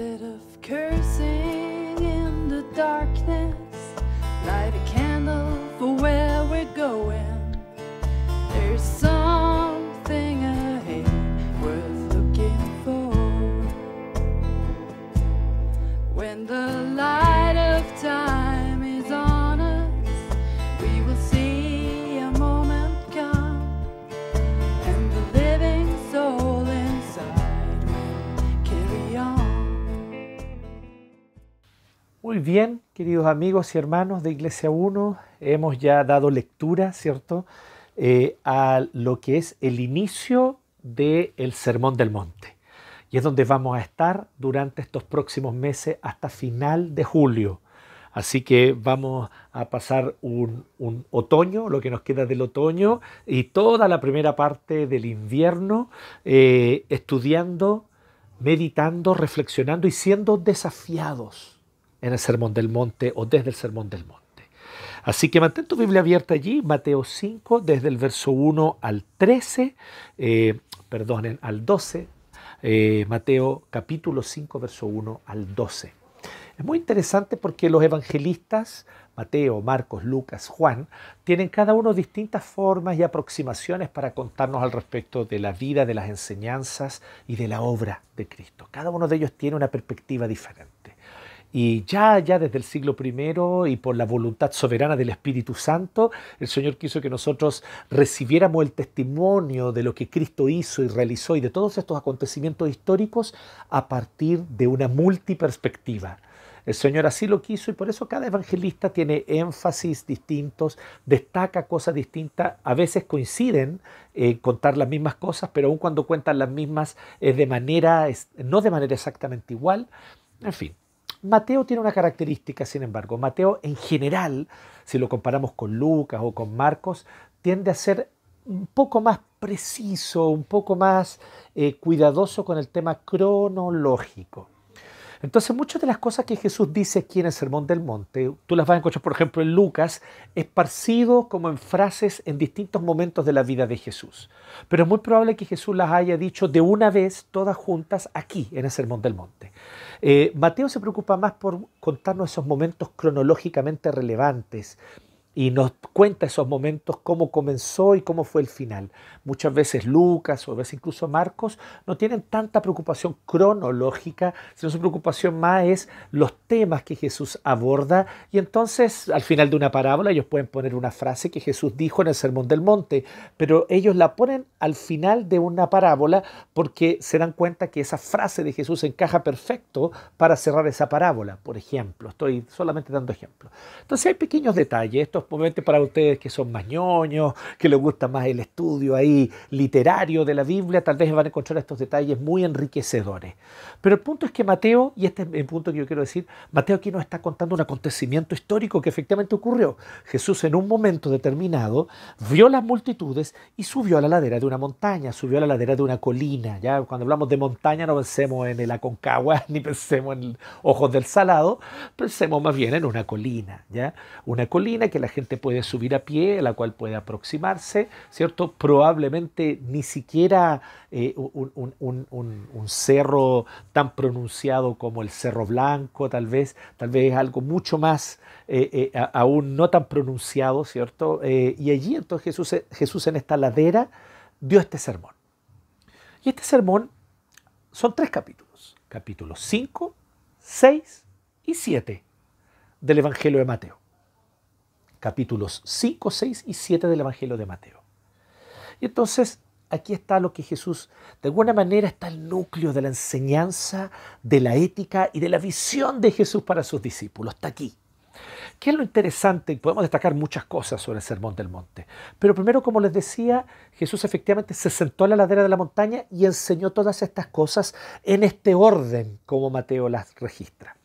Instead of cursing in the darkness, light a candle for where we're going. There's something ahead worth looking for. When the light Muy bien, queridos amigos y hermanos de Iglesia 1, hemos ya dado lectura, ¿cierto?, Eh, a lo que es el inicio del Sermón del Monte. Y es donde vamos a estar durante estos próximos meses hasta final de julio. Así que vamos a pasar un, un otoño, lo que nos queda del otoño, y toda la primera parte del invierno eh, estudiando, meditando, reflexionando y siendo desafiados en el Sermón del Monte o desde el Sermón del Monte. Así que mantén tu Biblia abierta allí, Mateo 5, desde el verso 1 al 13, eh, perdonen, al 12, eh, Mateo capítulo 5, verso 1 al 12. Es muy interesante porque los evangelistas, Mateo, Marcos, Lucas, Juan, tienen cada uno distintas formas y aproximaciones para contarnos al respecto de la vida, de las enseñanzas y de la obra de Cristo. Cada uno de ellos tiene una perspectiva diferente. Y ya, ya desde el siglo I y por la voluntad soberana del Espíritu Santo, el Señor quiso que nosotros recibiéramos el testimonio de lo que Cristo hizo y realizó y de todos estos acontecimientos históricos a partir de una multiperspectiva. El Señor así lo quiso y por eso cada evangelista tiene énfasis distintos, destaca cosas distintas, a veces coinciden en contar las mismas cosas, pero aun cuando cuentan las mismas es de manera, no de manera exactamente igual. En fin, Mateo tiene una característica, sin embargo. Mateo en general, si lo comparamos con Lucas o con Marcos, tiende a ser un poco más preciso, un poco más eh, cuidadoso con el tema cronológico. Entonces, muchas de las cosas que Jesús dice aquí en el Sermón del Monte, tú las vas a encontrar, por ejemplo, en Lucas, esparcido como en frases en distintos momentos de la vida de Jesús. Pero es muy probable que Jesús las haya dicho de una vez, todas juntas, aquí, en el Sermón del Monte. Eh, Mateo se preocupa más por contarnos esos momentos cronológicamente relevantes, y nos cuenta esos momentos, cómo comenzó y cómo fue el final. Muchas veces Lucas o a veces incluso Marcos no tienen tanta preocupación cronológica, sino su preocupación más es los temas que Jesús aborda y entonces al final de una parábola ellos pueden poner una frase que Jesús dijo en el Sermón del Monte, pero ellos la ponen al final de una parábola porque se dan cuenta que esa frase de Jesús encaja perfecto para cerrar esa parábola, por ejemplo. Estoy solamente dando ejemplos. Entonces hay pequeños detalles, estos momentos para ustedes que son más ñoños, que les gusta más el estudio ahí literario de la Biblia, tal vez van a encontrar estos detalles muy enriquecedores. Pero el punto es que Mateo, y este es el punto que yo quiero decir, Mateo aquí nos está contando un acontecimiento histórico que efectivamente ocurrió. Jesús en un momento determinado vio las multitudes y subió a la ladera de una montaña, subió a la ladera de una colina. Ya cuando hablamos de montaña no pensemos en el Aconcagua ni pensemos en Ojos del Salado, pensemos más bien en una colina, ¿ya? Una colina que la gente puede subir a pie, a la cual puede aproximarse, ¿cierto? Probablemente ni siquiera eh, un, cerro tan pronunciado como el Cerro Blanco, tal vez, tal vez algo mucho más, eh, eh, aún no tan pronunciado, ¿cierto? y allí entonces Jesús, Jesús en esta ladera dio este sermón. Y este sermón son tres capítulos, capítulos 5, 6 y 7 del Evangelio de Mateo capítulos 5, 6 y 7 del Evangelio de Mateo. Y entonces aquí está lo que Jesús, de alguna manera está el núcleo de la enseñanza, de la ética y de la visión de Jesús para sus discípulos. Está aquí. ¿Qué es lo interesante? Podemos destacar muchas cosas sobre el Sermón del Monte. Pero primero, como les decía, Jesús efectivamente se sentó a la ladera de la montaña y enseñó todas estas cosas en este orden como Mateo las registra.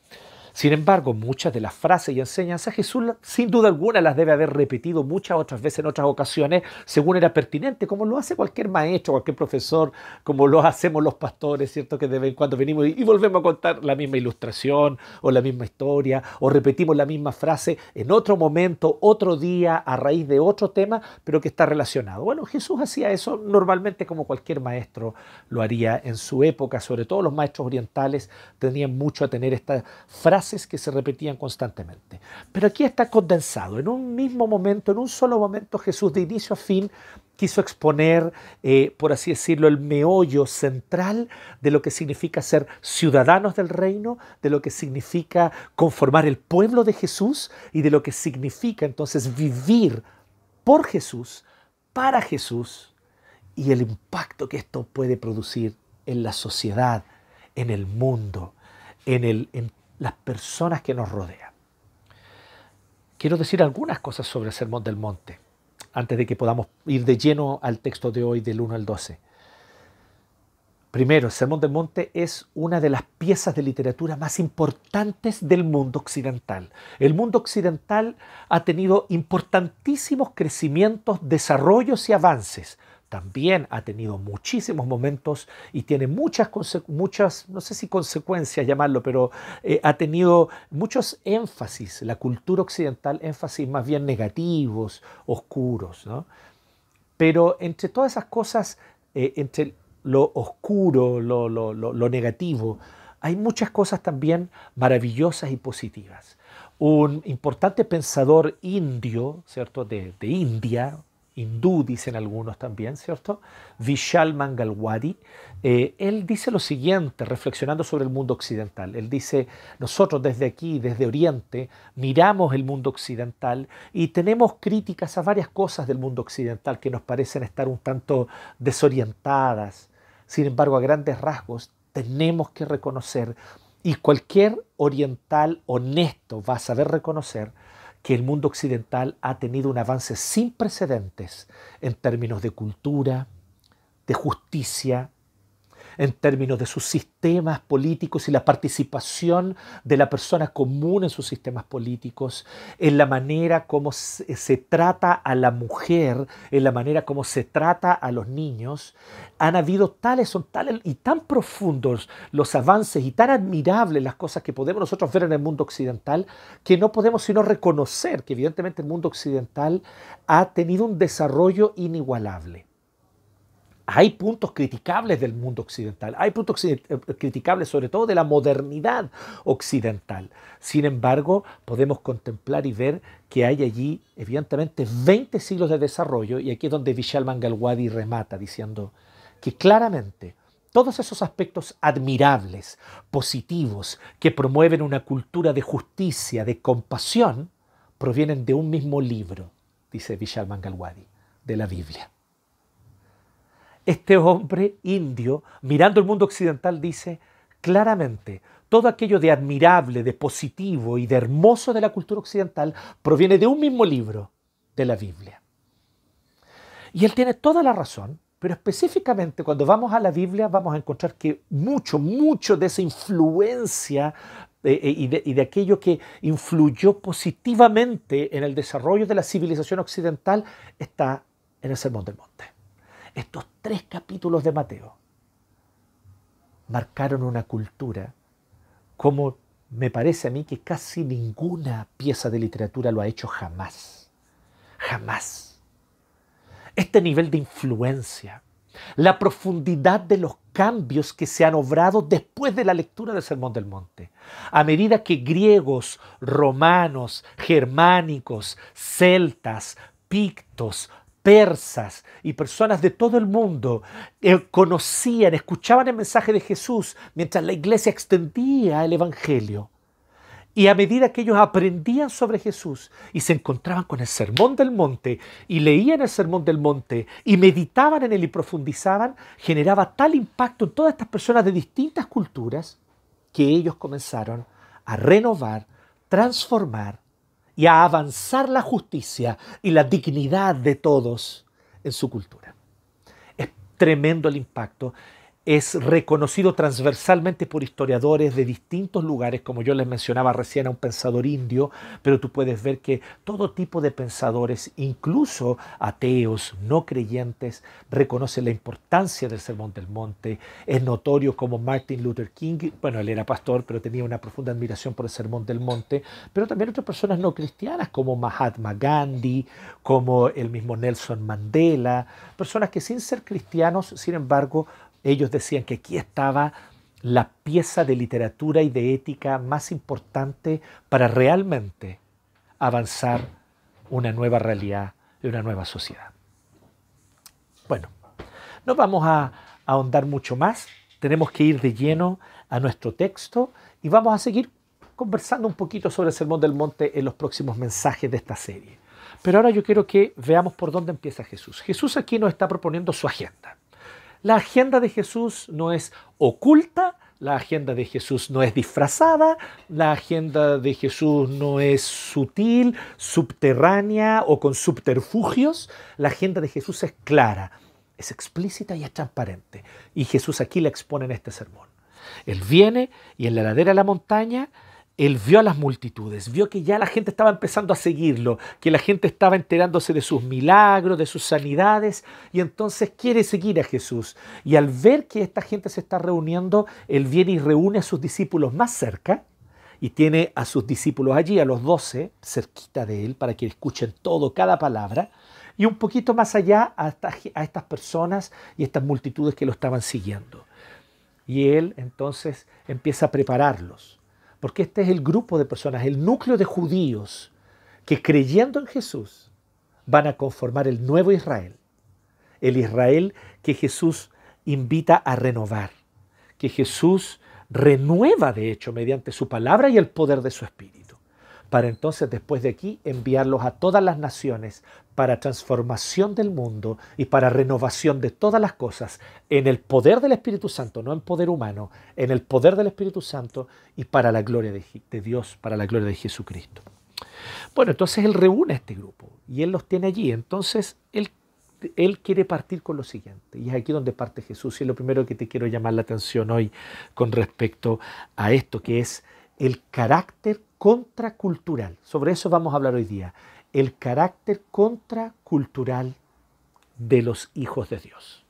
Sin embargo, muchas de las frases y enseñanzas Jesús sin duda alguna las debe haber repetido muchas otras veces en otras ocasiones según era pertinente, como lo hace cualquier maestro, cualquier profesor, como lo hacemos los pastores, ¿cierto? Que de vez en cuando venimos y volvemos a contar la misma ilustración o la misma historia o repetimos la misma frase en otro momento, otro día, a raíz de otro tema, pero que está relacionado. Bueno, Jesús hacía eso normalmente como cualquier maestro lo haría en su época, sobre todo los maestros orientales tenían mucho a tener estas que se repetían constantemente. Pero aquí está condensado. En un mismo momento, en un solo momento, Jesús de inicio a fin quiso exponer, eh, por así decirlo, el meollo central de lo que significa ser ciudadanos del reino, de lo que significa conformar el pueblo de Jesús y de lo que significa entonces vivir por Jesús, para Jesús y el impacto que esto puede producir en la sociedad, en el mundo, en, el, en las personas que nos rodean. Quiero decir algunas cosas sobre el Sermón del Monte, antes de que podamos ir de lleno al texto de hoy del 1 al 12. Primero, el Sermón del Monte es una de las piezas de literatura más importantes del mundo occidental. El mundo occidental ha tenido importantísimos crecimientos, desarrollos y avances también ha tenido muchísimos momentos y tiene muchas, muchas no sé si consecuencias llamarlo, pero eh, ha tenido muchos énfasis, la cultura occidental, énfasis más bien negativos, oscuros. Pero entre todas esas cosas, eh, entre lo oscuro, lo, lo, negativo, hay muchas cosas también maravillosas y positivas. Un importante pensador indio, ¿cierto? De, de India, hindú, dicen algunos también, ¿cierto? Vishal Mangalwadi, eh, él dice lo siguiente, reflexionando sobre el mundo occidental. Él dice, nosotros desde aquí, desde Oriente, miramos el mundo occidental y tenemos críticas a varias cosas del mundo occidental que nos parecen estar un tanto desorientadas. Sin embargo, a grandes rasgos, tenemos que reconocer, y cualquier oriental honesto va a saber reconocer, que el mundo occidental ha tenido un avance sin precedentes en términos de cultura, de justicia, en términos de sus sistemas políticos y la participación de la persona común en sus sistemas políticos, en la manera como se, trata a la mujer, en la manera como se trata a los niños, han habido tales, son tales y tan profundos los avances y tan admirables las cosas que podemos nosotros ver en el mundo occidental, que no podemos sino reconocer que evidentemente el mundo occidental ha tenido un desarrollo inigualable. Hay puntos criticables del mundo occidental, hay puntos eh, criticables sobre todo de la modernidad occidental. Sin embargo, podemos contemplar y ver que hay allí, evidentemente, 20 siglos de desarrollo, y aquí es donde Vishal Mangalwadi remata diciendo que claramente todos esos aspectos admirables, positivos, que promueven una cultura de justicia, de compasión, provienen de un mismo libro, dice Vishal Mangalwadi, de la Biblia este hombre indio, mirando el mundo occidental, dice claramente, todo aquello de admirable, de positivo y de hermoso de la cultura occidental proviene de un mismo libro, de la Biblia. Y él tiene toda la razón, pero específicamente cuando vamos a la Biblia vamos a encontrar que mucho, mucho de esa influencia eh, eh, y, de, y, de, aquello que influyó positivamente en el desarrollo de la civilización occidental está en el Sermón del Monte. Estos tres capítulos de Mateo marcaron una cultura como me parece a mí que casi ninguna pieza de literatura lo ha hecho jamás. Jamás. Este nivel de influencia, la profundidad de los cambios que se han obrado después de la lectura del Sermón del Monte. A medida que griegos, romanos, germánicos, celtas, pictos, persas y personas de todo el mundo eh, conocían, escuchaban el mensaje de Jesús mientras la iglesia extendía el Evangelio. Y a medida que ellos aprendían sobre Jesús y se encontraban con el Sermón del Monte y leían el Sermón del Monte y meditaban en él y profundizaban, generaba tal impacto en todas estas personas de distintas culturas que ellos comenzaron a renovar, transformar y a avanzar la justicia y la dignidad de todos en su cultura. Es tremendo el impacto. Es reconocido transversalmente por historiadores de distintos lugares, como yo les mencionaba recién a un pensador indio, pero tú puedes ver que todo tipo de pensadores, incluso ateos, no creyentes, reconocen la importancia del Sermón del Monte. Es notorio como Martin Luther King, bueno, él era pastor, pero tenía una profunda admiración por el Sermón del Monte, pero también otras personas no cristianas como Mahatma Gandhi, como el mismo Nelson Mandela, personas que sin ser cristianos, sin embargo, ellos decían que aquí estaba la pieza de literatura y de ética más importante para realmente avanzar una nueva realidad y una nueva sociedad. Bueno, no vamos a ahondar mucho más, tenemos que ir de lleno a nuestro texto y vamos a seguir conversando un poquito sobre el Sermón del Monte en los próximos mensajes de esta serie. Pero ahora yo quiero que veamos por dónde empieza Jesús. Jesús aquí nos está proponiendo su agenda. La agenda de Jesús no es oculta, la agenda de Jesús no es disfrazada, la agenda de Jesús no es sutil, subterránea o con subterfugios. La agenda de Jesús es clara, es explícita y es transparente. Y Jesús aquí la expone en este sermón. Él viene y en la ladera de la montaña él vio a las multitudes, vio que ya la gente estaba empezando a seguirlo, que la gente estaba enterándose de sus milagros, de sus sanidades, y entonces quiere seguir a Jesús. Y al ver que esta gente se está reuniendo, él viene y reúne a sus discípulos más cerca, y tiene a sus discípulos allí, a los doce, cerquita de él, para que escuchen todo, cada palabra, y un poquito más allá a, a estas personas y estas multitudes que lo estaban siguiendo. Y él entonces empieza a prepararlos porque este es el grupo de personas, el núcleo de judíos que creyendo en Jesús van a conformar el nuevo Israel. El Israel que Jesús invita a renovar, que Jesús renueva de hecho mediante su palabra y el poder de su espíritu para entonces después de aquí enviarlos a todas las naciones para transformación del mundo y para renovación de todas las cosas en el poder del Espíritu Santo, no en poder humano, en el poder del Espíritu Santo y para la gloria de, Dios, para la gloria de Jesucristo. Bueno, entonces Él reúne a este grupo y Él los tiene allí. Entonces Él, él quiere partir con lo siguiente y es aquí donde parte Jesús y es lo primero que te quiero llamar la atención hoy con respecto a esto que es el carácter contracultural. Sobre eso vamos a hablar hoy día. El carácter contracultural de los hijos de Dios.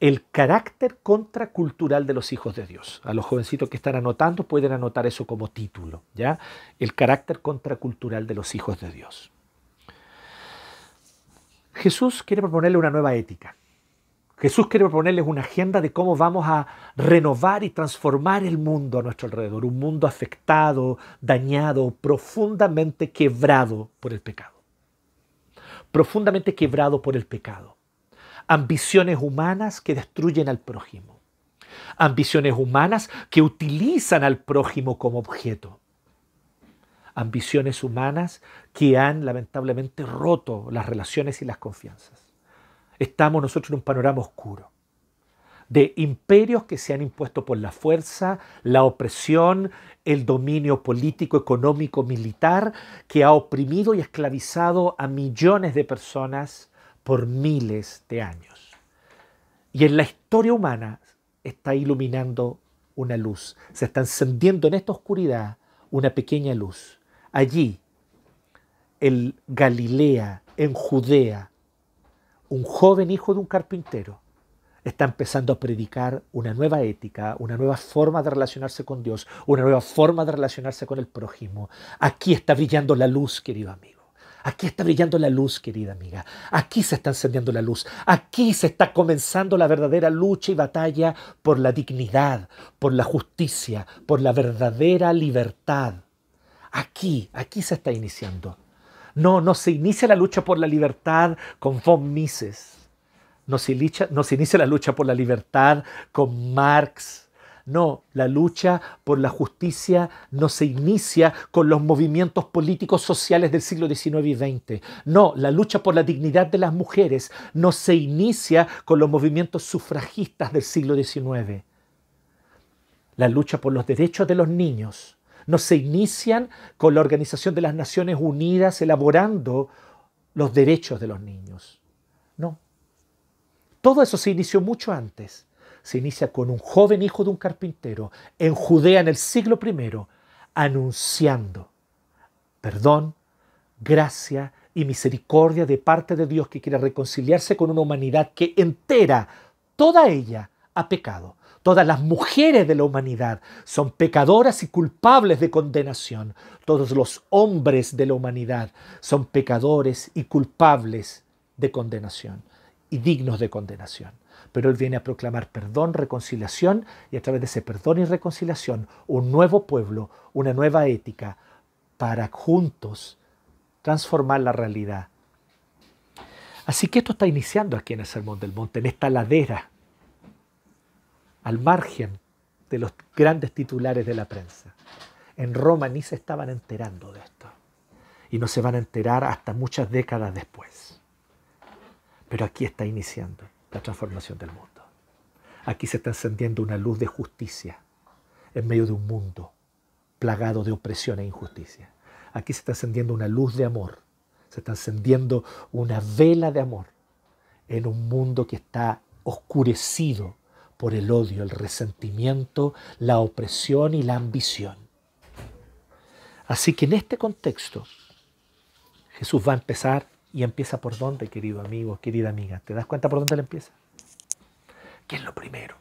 El carácter contracultural de los hijos de Dios. A los jovencitos que están anotando pueden anotar eso como título, ¿ya? El carácter contracultural de los hijos de Dios. Jesús quiere proponerle una nueva ética. Jesús quiere proponerles una agenda de cómo vamos a renovar y transformar el mundo a nuestro alrededor, un mundo afectado, dañado, profundamente quebrado por el pecado. Profundamente quebrado por el pecado. Ambiciones humanas que destruyen al prójimo. Ambiciones humanas que utilizan al prójimo como objeto. Ambiciones humanas que han lamentablemente roto las relaciones y las confianzas estamos nosotros en un panorama oscuro de imperios que se han impuesto por la fuerza, la opresión, el dominio político, económico, militar, que ha oprimido y esclavizado a millones de personas por miles de años. Y en la historia humana está iluminando una luz, se está encendiendo en esta oscuridad una pequeña luz. Allí, en Galilea, en Judea, un joven hijo de un carpintero está empezando a predicar una nueva ética, una nueva forma de relacionarse con Dios, una nueva forma de relacionarse con el prójimo. Aquí está brillando la luz, querido amigo. Aquí está brillando la luz, querida amiga. Aquí se está encendiendo la luz. Aquí se está comenzando la verdadera lucha y batalla por la dignidad, por la justicia, por la verdadera libertad. Aquí, aquí se está iniciando. No, no se inicia la lucha por la libertad con von Mises. No se, inicia, no se inicia la lucha por la libertad con Marx. No, la lucha por la justicia no se inicia con los movimientos políticos sociales del siglo XIX y XX. No, la lucha por la dignidad de las mujeres no se inicia con los movimientos sufragistas del siglo XIX. La lucha por los derechos de los niños no se inician con la Organización de las Naciones Unidas elaborando los derechos de los niños. No. Todo eso se inició mucho antes. se inicia con un joven hijo de un carpintero en Judea en el siglo I, anunciando perdón, gracia y misericordia de parte de Dios que quiere reconciliarse con una humanidad que entera, toda ella, ha pecado. Todas las mujeres de la humanidad son pecadoras y culpables de condenación. Todos los hombres de la humanidad son pecadores y culpables de condenación y dignos de condenación. Pero Él viene a proclamar perdón, reconciliación y a través de ese perdón y reconciliación un nuevo pueblo, una nueva ética para juntos transformar la realidad. Así que esto está iniciando aquí en el Sermón del Monte, en esta ladera al margen de los grandes titulares de la prensa. En Roma ni se estaban enterando de esto. Y no se van a enterar hasta muchas décadas después. Pero aquí está iniciando la transformación del mundo. Aquí se está encendiendo una luz de justicia en medio de un mundo plagado de opresión e injusticia. Aquí se está encendiendo una luz de amor. Se está encendiendo una vela de amor en un mundo que está oscurecido por el odio, el resentimiento, la opresión y la ambición. Así que en este contexto, Jesús va a empezar y empieza por dónde, querido amigo, querida amiga. ¿Te das cuenta por dónde le empieza? ¿Qué es lo primero?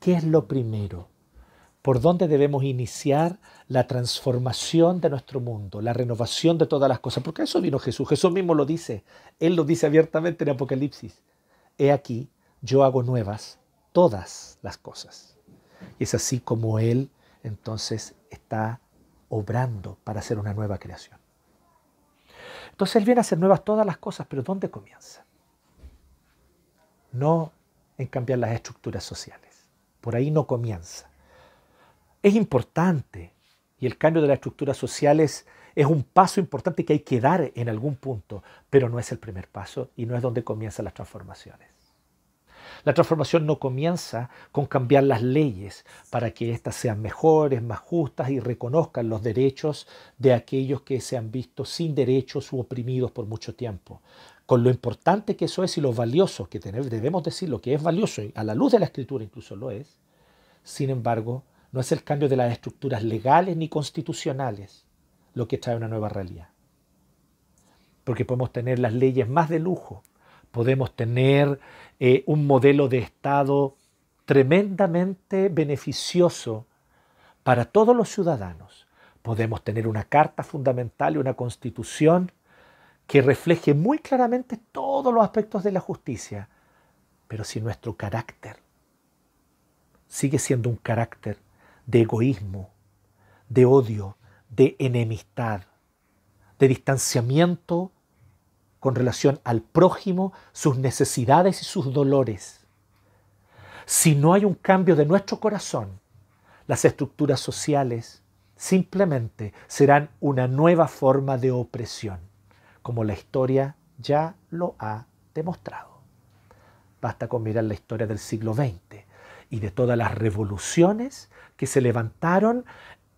¿Qué es lo primero? ¿Por dónde debemos iniciar la transformación de nuestro mundo, la renovación de todas las cosas? Porque eso vino Jesús. Jesús mismo lo dice. Él lo dice abiertamente en Apocalipsis. He aquí, yo hago nuevas todas las cosas. Y es así como Él entonces está obrando para hacer una nueva creación. Entonces Él viene a hacer nuevas todas las cosas, pero ¿dónde comienza? No en cambiar las estructuras sociales. Por ahí no comienza. Es importante y el cambio de las estructuras sociales es un paso importante que hay que dar en algún punto, pero no es el primer paso y no es donde comienzan las transformaciones. La transformación no comienza con cambiar las leyes para que éstas sean mejores, más justas y reconozcan los derechos de aquellos que se han visto sin derechos u oprimidos por mucho tiempo. Con lo importante que eso es y lo valioso que debemos decir lo que es valioso, y a la luz de la escritura incluso lo es, sin embargo, no es el cambio de las estructuras legales ni constitucionales lo que trae una nueva realidad. Porque podemos tener las leyes más de lujo, podemos tener eh, un modelo de Estado tremendamente beneficioso para todos los ciudadanos. Podemos tener una carta fundamental y una constitución que refleje muy claramente todos los aspectos de la justicia, pero si nuestro carácter sigue siendo un carácter de egoísmo, de odio, de enemistad, de distanciamiento con relación al prójimo, sus necesidades y sus dolores. Si no hay un cambio de nuestro corazón, las estructuras sociales simplemente serán una nueva forma de opresión, como la historia ya lo ha demostrado. Basta con mirar la historia del siglo XX y de todas las revoluciones que se levantaron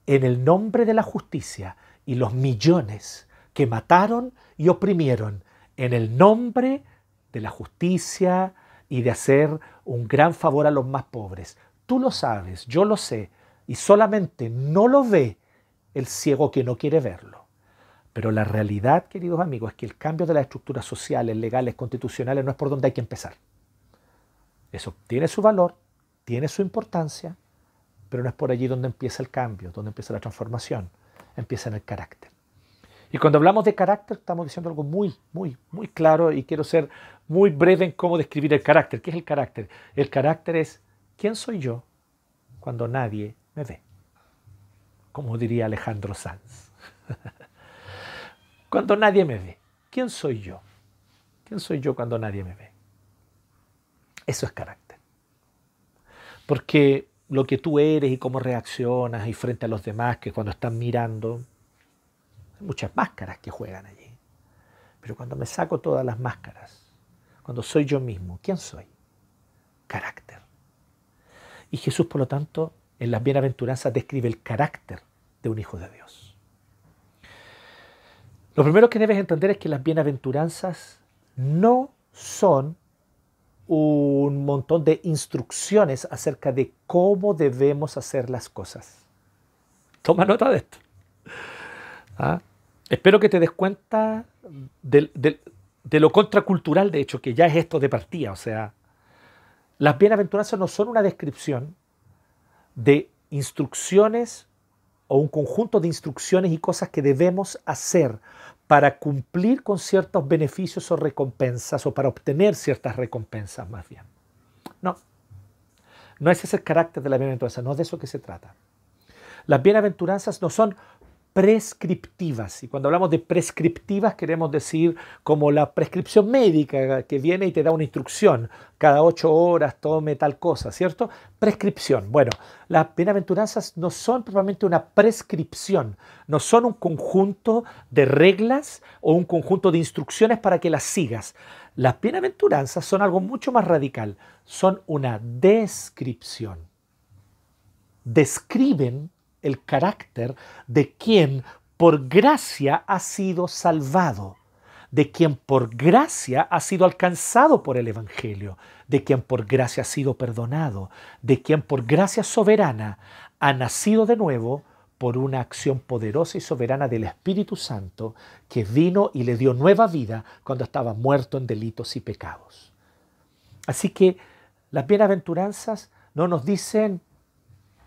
en el nombre de la justicia y los millones que mataron y oprimieron en el nombre de la justicia y de hacer un gran favor a los más pobres. Tú lo sabes, yo lo sé, y solamente no lo ve el ciego que no quiere verlo. Pero la realidad, queridos amigos, es que el cambio de las estructuras sociales, legales, constitucionales no es por donde hay que empezar. Eso tiene su valor, tiene su importancia, pero no es por allí donde empieza el cambio, donde empieza la transformación, empieza en el carácter. Y cuando hablamos de carácter, estamos diciendo algo muy, muy, muy claro y quiero ser muy breve en cómo describir el carácter. ¿Qué es el carácter? El carácter es quién soy yo cuando nadie me ve. Como diría Alejandro Sanz. cuando nadie me ve. ¿Quién soy yo? ¿Quién soy yo cuando nadie me ve? Eso es carácter. Porque lo que tú eres y cómo reaccionas y frente a los demás que cuando están mirando, hay muchas máscaras que juegan allí. Pero cuando me saco todas las máscaras, cuando soy yo mismo, ¿quién soy? Carácter. Y Jesús, por lo tanto, en las bienaventuranzas describe el carácter de un hijo de Dios. Lo primero que debes entender es que las bienaventuranzas no son un montón de instrucciones acerca de cómo debemos hacer las cosas. Toma nota de esto. ¿Ah? Espero que te des cuenta de, lo contracultural, de hecho, que ya es esto de partida. O sea, las bienaventuranzas no son una descripción de instrucciones o un conjunto de instrucciones y cosas que debemos hacer para cumplir con ciertos beneficios o recompensas o para obtener ciertas recompensas más bien. No, no es ese el carácter de la bienaventuranza, no es de eso que se trata. Las bienaventuranzas no son prescriptivas. Y cuando hablamos de prescriptivas queremos decir como la prescripción médica que viene y te da una instrucción. Cada ocho horas tome tal cosa, ¿cierto? Prescripción. Bueno, las bienaventuranzas no son propiamente una prescripción, no son un conjunto de reglas o un conjunto de instrucciones para que las sigas. Las bienaventuranzas son algo mucho más radical, son una descripción. Describen el carácter de quien por gracia ha sido salvado, de quien por gracia ha sido alcanzado por el Evangelio, de quien por gracia ha sido perdonado, de quien por gracia soberana ha nacido de nuevo por una acción poderosa y soberana del Espíritu Santo que vino y le dio nueva vida cuando estaba muerto en delitos y pecados. Así que las bienaventuranzas no nos dicen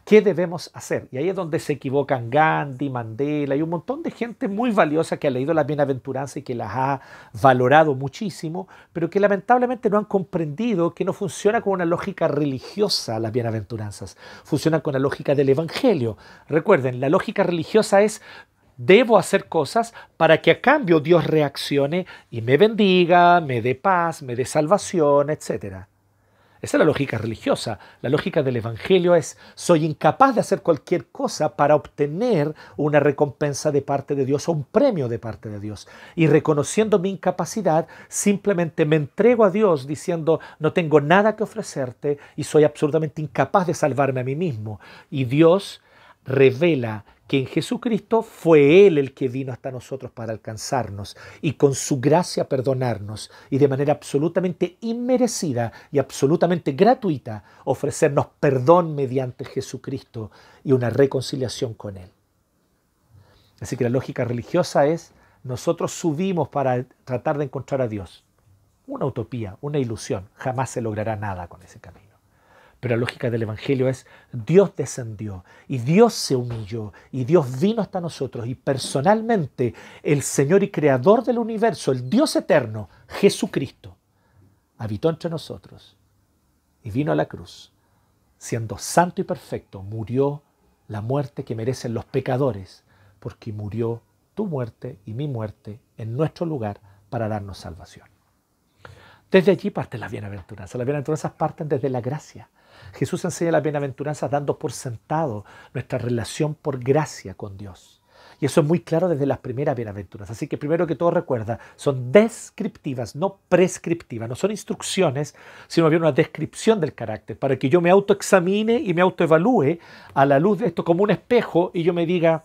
¿Qué debemos hacer? Y ahí es donde se equivocan Gandhi, Mandela y un montón de gente muy valiosa que ha leído la bienaventuranza y que las ha valorado muchísimo, pero que lamentablemente no han comprendido que no funciona con una lógica religiosa las bienaventuranzas, funciona con la lógica del Evangelio. Recuerden, la lógica religiosa es debo hacer cosas para que a cambio Dios reaccione y me bendiga, me dé paz, me dé salvación, etcétera. Esa es la lógica religiosa. La lógica del Evangelio es, soy incapaz de hacer cualquier cosa para obtener una recompensa de parte de Dios o un premio de parte de Dios. Y reconociendo mi incapacidad, simplemente me entrego a Dios diciendo, no tengo nada que ofrecerte y soy absolutamente incapaz de salvarme a mí mismo. Y Dios revela que en Jesucristo fue Él el que vino hasta nosotros para alcanzarnos y con su gracia perdonarnos y de manera absolutamente inmerecida y absolutamente gratuita ofrecernos perdón mediante Jesucristo y una reconciliación con Él. Así que la lógica religiosa es, nosotros subimos para tratar de encontrar a Dios. Una utopía, una ilusión, jamás se logrará nada con ese camino. Pero la lógica del Evangelio es Dios descendió y Dios se humilló y Dios vino hasta nosotros y personalmente el Señor y Creador del universo, el Dios eterno, Jesucristo, habitó entre nosotros y vino a la cruz. Siendo santo y perfecto, murió la muerte que merecen los pecadores, porque murió tu muerte y mi muerte en nuestro lugar para darnos salvación. Desde allí parte la bienaventuranza. Las bienaventuranzas parten desde la gracia Jesús enseña las bienaventuranzas dando por sentado nuestra relación por gracia con Dios. Y eso es muy claro desde las primeras bienaventuranzas. Así que primero que todo recuerda, son descriptivas, no prescriptivas. No son instrucciones, sino bien una descripción del carácter, para que yo me autoexamine y me autoevalúe a la luz de esto como un espejo y yo me diga,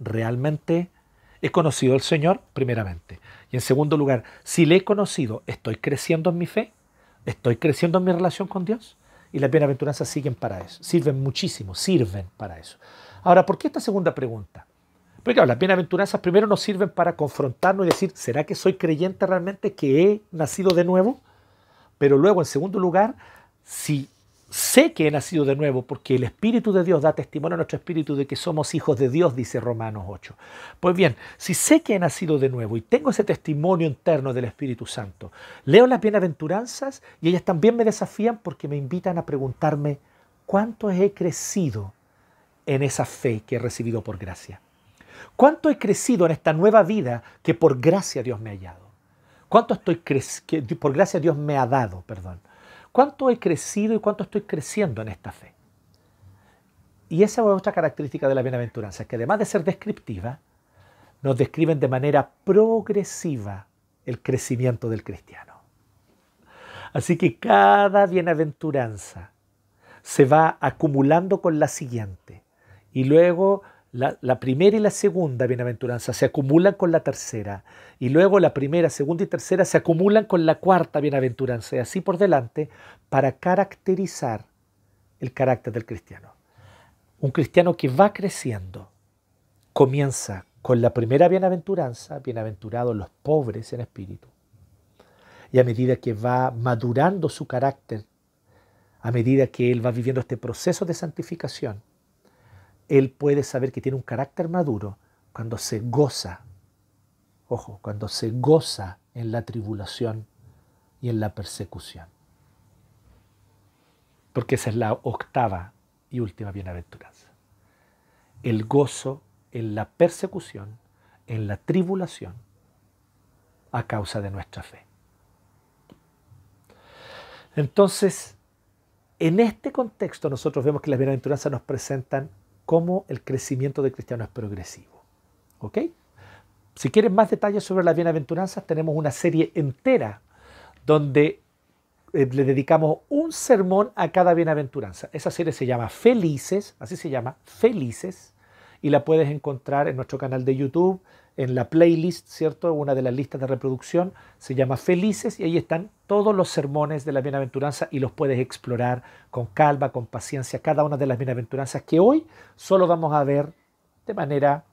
¿realmente he conocido al Señor? Primeramente. Y en segundo lugar, si le he conocido, ¿estoy creciendo en mi fe? ¿Estoy creciendo en mi relación con Dios? y las bienaventuranzas siguen para eso, sirven muchísimo, sirven para eso. Ahora, ¿por qué esta segunda pregunta? Porque claro, las bienaventuranzas primero nos sirven para confrontarnos y decir, ¿será que soy creyente realmente que he nacido de nuevo? Pero luego, en segundo lugar, si sé que he nacido de nuevo porque el Espíritu de Dios da testimonio a nuestro espíritu de que somos hijos de Dios, dice Romanos 8. Pues bien, si sé que he nacido de nuevo y tengo ese testimonio interno del Espíritu Santo, leo las bienaventuranzas y ellas también me desafían porque me invitan a preguntarme cuánto he crecido en esa fe que he recibido por gracia. ¿Cuánto he crecido en esta nueva vida que por gracia Dios me ha hallado? ¿Cuánto estoy que por gracia Dios me ha dado, perdón? ¿Cuánto he crecido y cuánto estoy creciendo en esta fe? Y esa es otra característica de la bienaventuranza, que además de ser descriptiva, nos describen de manera progresiva el crecimiento del cristiano. Así que cada bienaventuranza se va acumulando con la siguiente y luego la, primera y la segunda bienaventuranza se acumulan con la tercera, y luego la primera, segunda y tercera se acumulan con la cuarta bienaventuranza, y así por delante, para caracterizar el carácter del cristiano. Un cristiano que va creciendo comienza con la primera bienaventuranza, bienaventurados los pobres en espíritu. Y a medida que va madurando su carácter, a medida que él va viviendo este proceso de santificación, él puede saber que tiene un carácter maduro cuando se goza, ojo, cuando se goza en la tribulación y en la persecución. Porque esa es la octava y última bienaventuranza. El gozo en la persecución, en la tribulación, a causa de nuestra fe. Entonces, en este contexto nosotros vemos que las bienaventuranzas nos presentan cómo el crecimiento del cristiano es progresivo. ¿Ok? Si quieren más detalles sobre las bienaventuranzas, tenemos una serie entera donde eh, le dedicamos un sermón a cada bienaventuranza. Esa serie se llama Felices, así se llama, Felices, y la puedes encontrar en nuestro canal de YouTube, en la playlist, ¿cierto? Una de las listas de reproducción se llama Felices y ahí están todos los sermones de la bienaventuranza y los puedes explorar con calma, con paciencia, cada una de las bienaventuranzas que hoy solo vamos a ver de manera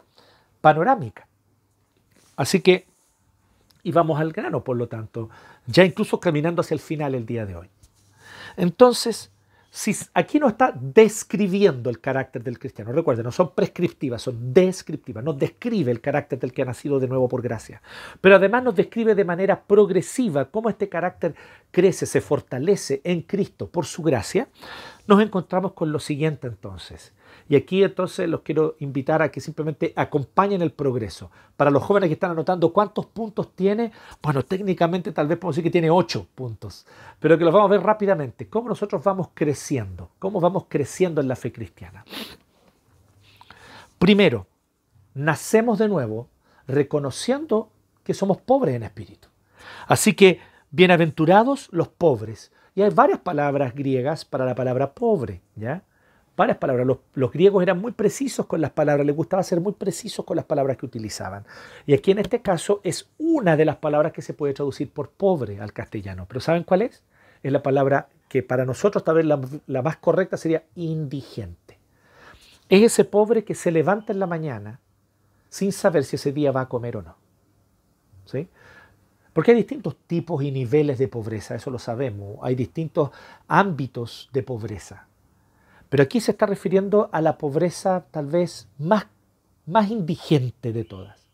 panorámica. Así que, y vamos al grano, por lo tanto, ya incluso caminando hacia el final el día de hoy. Entonces, si aquí no está describiendo el carácter del cristiano, recuerden, no son prescriptivas, son descriptivas, nos describe el carácter del que ha nacido de nuevo por gracia, pero además nos describe de manera progresiva cómo este carácter crece, se fortalece en Cristo por su gracia, nos encontramos con lo siguiente entonces. Y aquí entonces los quiero invitar a que simplemente acompañen el progreso. Para los jóvenes que están anotando cuántos puntos tiene, bueno, técnicamente tal vez podemos decir que tiene ocho puntos, pero que los vamos a ver rápidamente. Cómo nosotros vamos creciendo, cómo vamos creciendo en la fe cristiana. Primero, nacemos de nuevo reconociendo que somos pobres en espíritu. Así que, bienaventurados los pobres. Y hay varias palabras griegas para la palabra pobre, ¿ya? Varias palabras. Los, griegos eran muy precisos con las palabras, les gustaba ser muy precisos con las palabras que utilizaban. Y aquí en este caso es una de las palabras que se puede traducir por pobre al castellano. Pero ¿saben cuál es? Es la palabra que para nosotros tal vez la, la más correcta sería indigente. Es ese pobre que se levanta en la mañana sin saber si ese día va a comer o no. ¿Sí? Porque hay distintos tipos y niveles de pobreza, eso lo sabemos. Hay distintos ámbitos de pobreza. Pero aquí se está refiriendo a la pobreza tal vez más, más indigente de todas.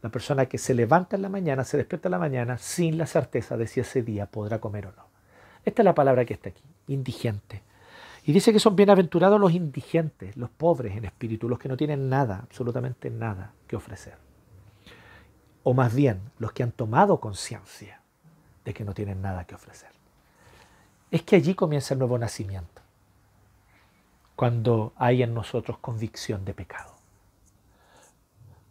La persona que se levanta en la mañana, se despierta en la mañana sin la certeza de si ese día podrá comer o no. Esta es la palabra que está aquí, indigente. Y dice que son bienaventurados los indigentes, los pobres en espíritu, los que no tienen nada, absolutamente nada que ofrecer. O más bien, los que han tomado conciencia de que no tienen nada que ofrecer. Es que allí comienza el nuevo nacimiento cuando hay en nosotros convicción de pecado.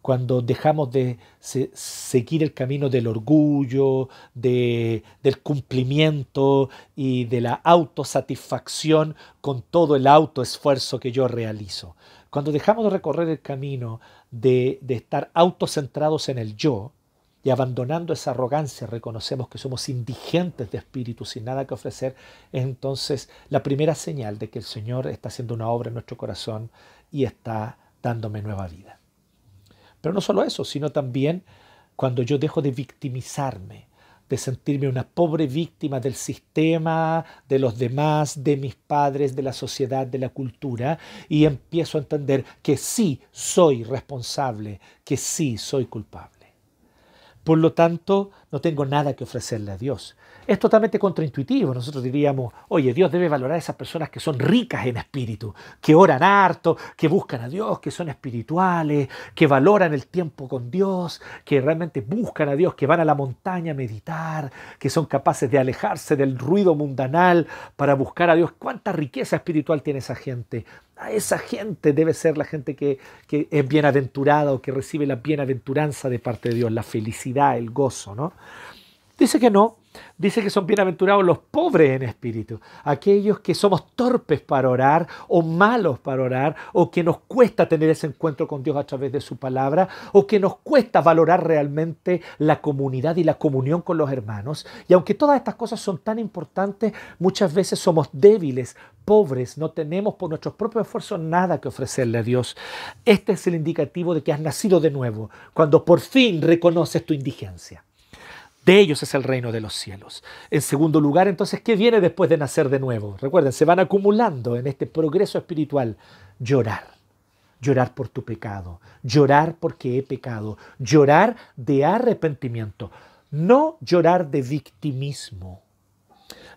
Cuando dejamos de seguir el camino del orgullo, del cumplimiento y de la autosatisfacción con todo el autoesfuerzo que yo realizo. Cuando dejamos de recorrer el camino de, de estar autocentrados en el yo, y abandonando esa arrogancia reconocemos que somos indigentes de espíritu sin nada que ofrecer, es entonces la primera señal de que el Señor está haciendo una obra en nuestro corazón y está dándome nueva vida. Pero no solo eso, sino también cuando yo dejo de victimizarme, de sentirme una pobre víctima del sistema, de los demás, de mis padres, de la sociedad, de la cultura, y empiezo a entender que sí soy responsable, que sí soy culpable. Por lo tanto, no tengo nada que ofrecerle a Dios. Es totalmente contraintuitivo. Nosotros diríamos, oye, Dios debe valorar a esas personas que son ricas en espíritu, que oran harto, que buscan a Dios, que son espirituales, que valoran el tiempo con Dios, que realmente buscan a Dios, que van a la montaña a meditar, que son capaces de alejarse del ruido mundanal para buscar a Dios. ¿Cuánta riqueza espiritual tiene esa gente? A esa gente debe ser la gente que, que es bienaventurada o que recibe la bienaventuranza de parte de Dios, la felicidad, el gozo, ¿no? Dice que no, Dice que son bienaventurados los pobres en espíritu, aquellos que somos torpes para orar o malos para orar, o que nos cuesta tener ese encuentro con Dios a través de su palabra, o que nos cuesta valorar realmente la comunidad y la comunión con los hermanos. Y aunque todas estas cosas son tan importantes, muchas veces somos débiles, pobres, no tenemos por nuestros propios esfuerzos nada que ofrecerle a Dios. Este es el indicativo de que has nacido de nuevo, cuando por fin reconoces tu indigencia. De ellos es el reino de los cielos. En segundo lugar, entonces, ¿qué viene después de nacer de nuevo? Recuerden, se van acumulando en este progreso espiritual. Llorar. Llorar por tu pecado. Llorar porque he pecado. Llorar de arrepentimiento. No llorar de victimismo.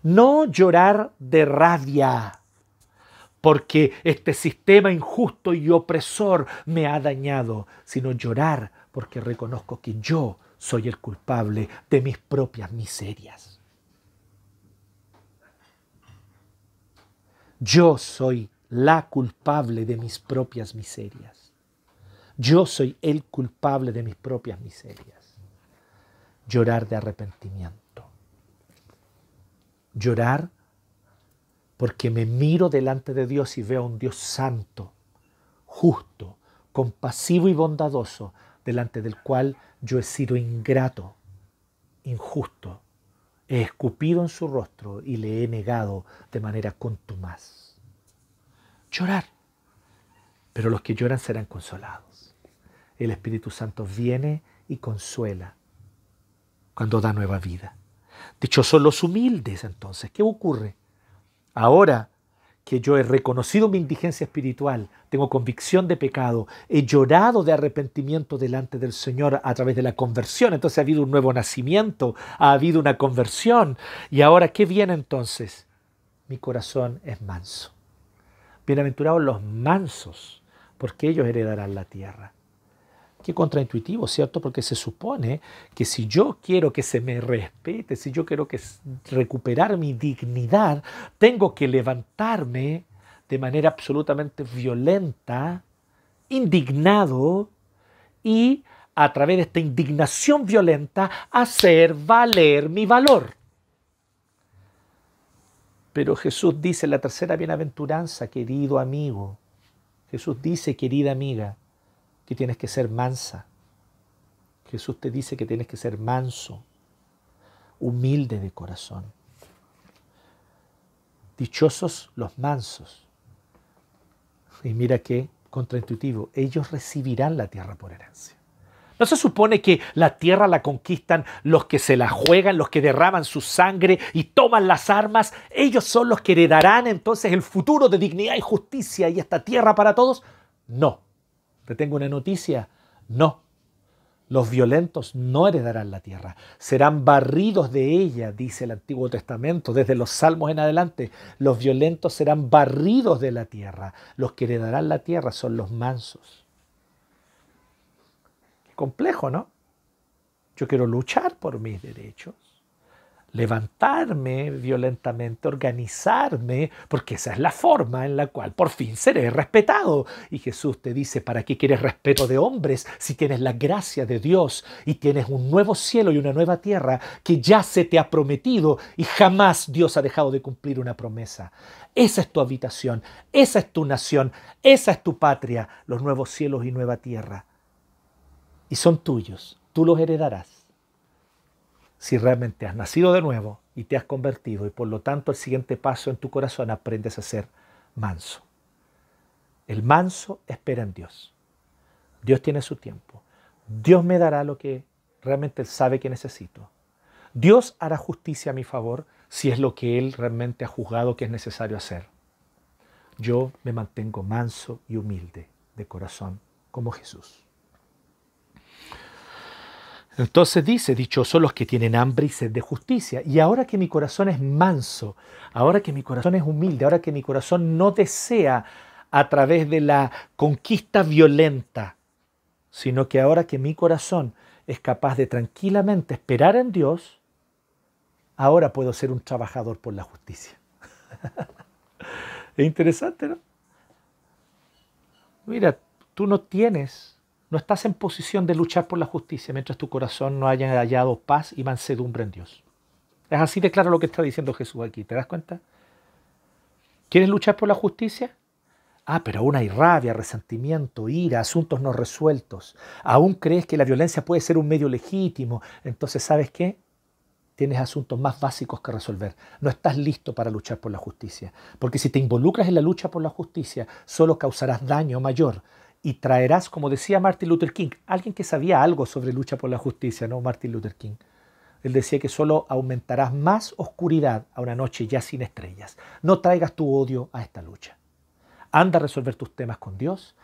No llorar de rabia porque este sistema injusto y opresor me ha dañado, sino llorar porque reconozco que yo soy el culpable de mis propias miserias. Yo soy la culpable de mis propias miserias. Yo soy el culpable de mis propias miserias. Llorar de arrepentimiento. Llorar porque me miro delante de Dios y veo a un Dios santo, justo, compasivo y bondadoso, delante del cual yo he sido ingrato, injusto, he escupido en su rostro y le he negado de manera contumaz. Llorar. Pero los que lloran serán consolados. El Espíritu Santo viene y consuela cuando da nueva vida. Dichosos los humildes entonces. ¿Qué ocurre? Ahora que yo he reconocido mi indigencia espiritual, tengo convicción de pecado, he llorado de arrepentimiento delante del Señor a través de la conversión, entonces ha habido un nuevo nacimiento, ha habido una conversión. Y ahora, ¿qué viene entonces? Mi corazón es manso. Bienaventurados los mansos, porque ellos heredarán la tierra. Qué contraintuitivo, ¿cierto? Porque se supone que si yo quiero que se me respete, si yo quiero que recuperar mi dignidad, tengo que levantarme de manera absolutamente violenta, indignado y a través de esta indignación violenta hacer valer mi valor. Pero Jesús dice en la tercera bienaventuranza, querido amigo, Jesús dice, querida amiga, que tienes que ser mansa. Jesús te dice que tienes que ser manso, humilde de corazón. Dichosos los mansos. Y mira qué contraintuitivo, ellos recibirán la tierra por herencia. ¿No se supone que la tierra la conquistan los que se la juegan, los que derraman su sangre y toman las armas? ¿Ellos son los que heredarán entonces el futuro de dignidad y justicia y esta tierra para todos? No. Te tengo una noticia. No. Los violentos no heredarán la tierra, serán barridos de ella, dice el Antiguo Testamento, desde los Salmos en adelante. Los violentos serán barridos de la tierra. Los que heredarán la tierra son los mansos. Qué complejo, ¿no? Yo quiero luchar por mis derechos levantarme violentamente, organizarme, porque esa es la forma en la cual por fin seré respetado. Y Jesús te dice, ¿para qué quieres respeto de hombres si tienes la gracia de Dios y tienes un nuevo cielo y una nueva tierra que ya se te ha prometido y jamás Dios ha dejado de cumplir una promesa? Esa es tu habitación, esa es tu nación, esa es tu patria, los nuevos cielos y nueva tierra. Y son tuyos, tú los heredarás si realmente has nacido de nuevo y te has convertido y por lo tanto el siguiente paso en tu corazón aprendes a ser manso. El manso espera en Dios. Dios tiene su tiempo. Dios me dará lo que realmente Él sabe que necesito. Dios hará justicia a mi favor si es lo que Él realmente ha juzgado que es necesario hacer. Yo me mantengo manso y humilde de corazón como Jesús. Entonces dice, dichosos los que tienen hambre y sed de justicia. Y ahora que mi corazón es manso, ahora que mi corazón es humilde, ahora que mi corazón no desea a través de la conquista violenta, sino que ahora que mi corazón es capaz de tranquilamente esperar en Dios, ahora puedo ser un trabajador por la justicia. es interesante, ¿no? Mira, tú no tienes no estás en posición de luchar por la justicia mientras tu corazón no haya hallado paz y mansedumbre en Dios. Es así de claro lo que está diciendo Jesús aquí, ¿te das cuenta? ¿Quieres luchar por la justicia? Ah, pero aún hay rabia, resentimiento, ira, asuntos no resueltos. Aún crees que la violencia puede ser un medio legítimo. Entonces, ¿sabes qué? Tienes asuntos más básicos que resolver. No estás listo para luchar por la justicia. Porque si te involucras en la lucha por la justicia, solo causarás daño mayor. Y traerás, como decía Martin Luther King, alguien que sabía algo sobre lucha por la justicia, ¿no? Martin Luther King. Él decía que solo aumentarás más oscuridad a una noche ya sin estrellas. No traigas tu odio a esta lucha. Anda a resolver tus temas con Dios,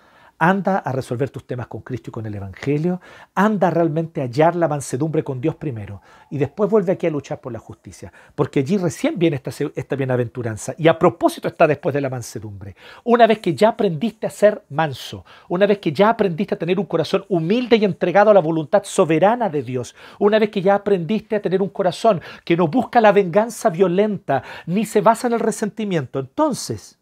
anda a resolver tus temas con Cristo y con el Evangelio, anda realmente a hallar la mansedumbre con Dios primero y después vuelve aquí a luchar por la justicia, porque allí recién viene esta, esta bienaventuranza y a propósito está después de la mansedumbre. Una vez que ya aprendiste a ser manso, una vez que ya aprendiste a tener un corazón humilde y entregado a la voluntad soberana de Dios, una vez que ya aprendiste a tener un corazón que no busca la venganza violenta ni se basa en el resentimiento, entonces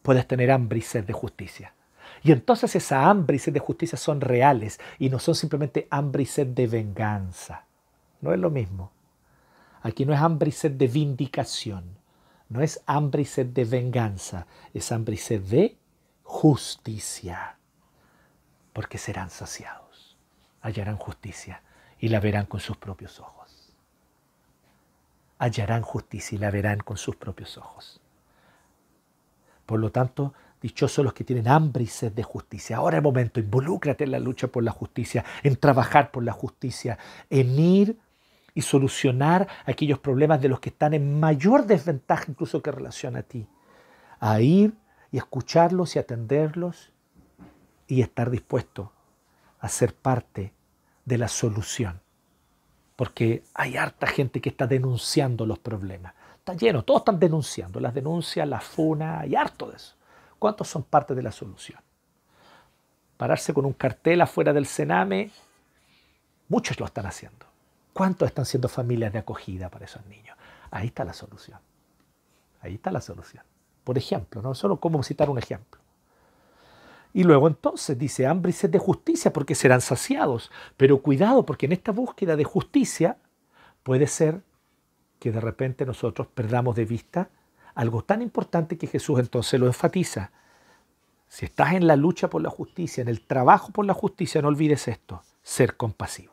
puedes tener hambre y sed de justicia. Y entonces esa hambre y sed de justicia son reales y no son simplemente hambre y sed de venganza. No es lo mismo. Aquí no es hambre y sed de vindicación, no es hambre y sed de venganza, es hambre y sed de justicia. Porque serán saciados, hallarán justicia y la verán con sus propios ojos. Hallarán justicia y la verán con sus propios ojos. Por lo tanto, Dichosos los que tienen hambre y sed de justicia. Ahora es el momento, involúcrate en la lucha por la justicia, en trabajar por la justicia, en ir y solucionar aquellos problemas de los que están en mayor desventaja incluso que relación a ti. A ir y escucharlos y atenderlos y estar dispuesto a ser parte de la solución. Porque hay harta gente que está denunciando los problemas. Está lleno, todos están denunciando. Las denuncias, la funa, hay harto de eso. ¿Cuántos son parte de la solución? Pararse con un cartel afuera del Sename, muchos lo están haciendo. ¿Cuántos están siendo familias de acogida para esos niños? Ahí está la solución. Ahí está la solución. Por ejemplo, no solo como citar un ejemplo. Y luego entonces dice hambre y sed de justicia porque serán saciados. Pero cuidado porque en esta búsqueda de justicia puede ser que de repente nosotros perdamos de vista algo tan importante que Jesús entonces lo enfatiza. Si estás en la lucha por la justicia, en el trabajo por la justicia, no olvides esto, ser compasivo.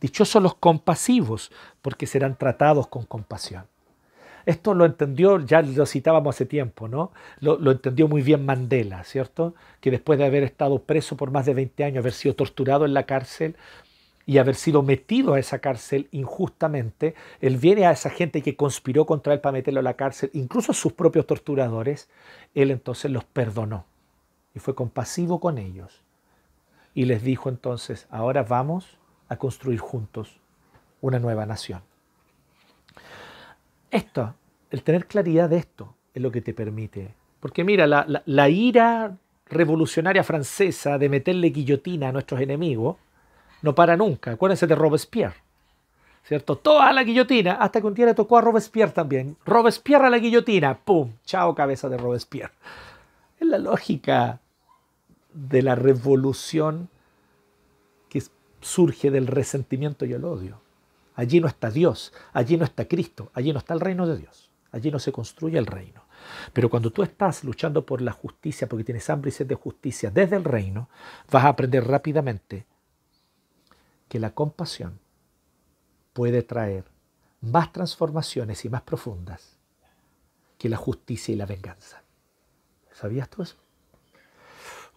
Dichosos los compasivos, porque serán tratados con compasión. Esto lo entendió, ya lo citábamos hace tiempo, ¿no? Lo, lo, entendió muy bien Mandela, ¿cierto? Que después de haber estado preso por más de 20 años, haber sido torturado en la cárcel, y haber sido metido a esa cárcel injustamente, él viene a esa gente que conspiró contra él para meterlo a la cárcel, incluso a sus propios torturadores, él entonces los perdonó y fue compasivo con ellos. Y les dijo entonces, ahora vamos a construir juntos una nueva nación. Esto, el tener claridad de esto, es lo que te permite. Porque mira, la, ira revolucionaria francesa de meterle guillotina a nuestros enemigos, no para nunca. Acuérdense de Robespierre. ¿Cierto? Toda la guillotina, hasta que un día le tocó a Robespierre también. Robespierre a la guillotina, ¡pum! Chao cabeza de Robespierre. Es la lógica de la revolución que surge del resentimiento y el odio. Allí no está Dios, allí no está Cristo, allí no está el reino de Dios, allí no se construye el reino. Pero cuando tú estás luchando por la justicia, porque tienes hambre y sed de justicia desde el reino, vas a aprender rápidamente que la compasión puede traer más transformaciones y más profundas que la justicia y la venganza. ¿Sabías tú eso?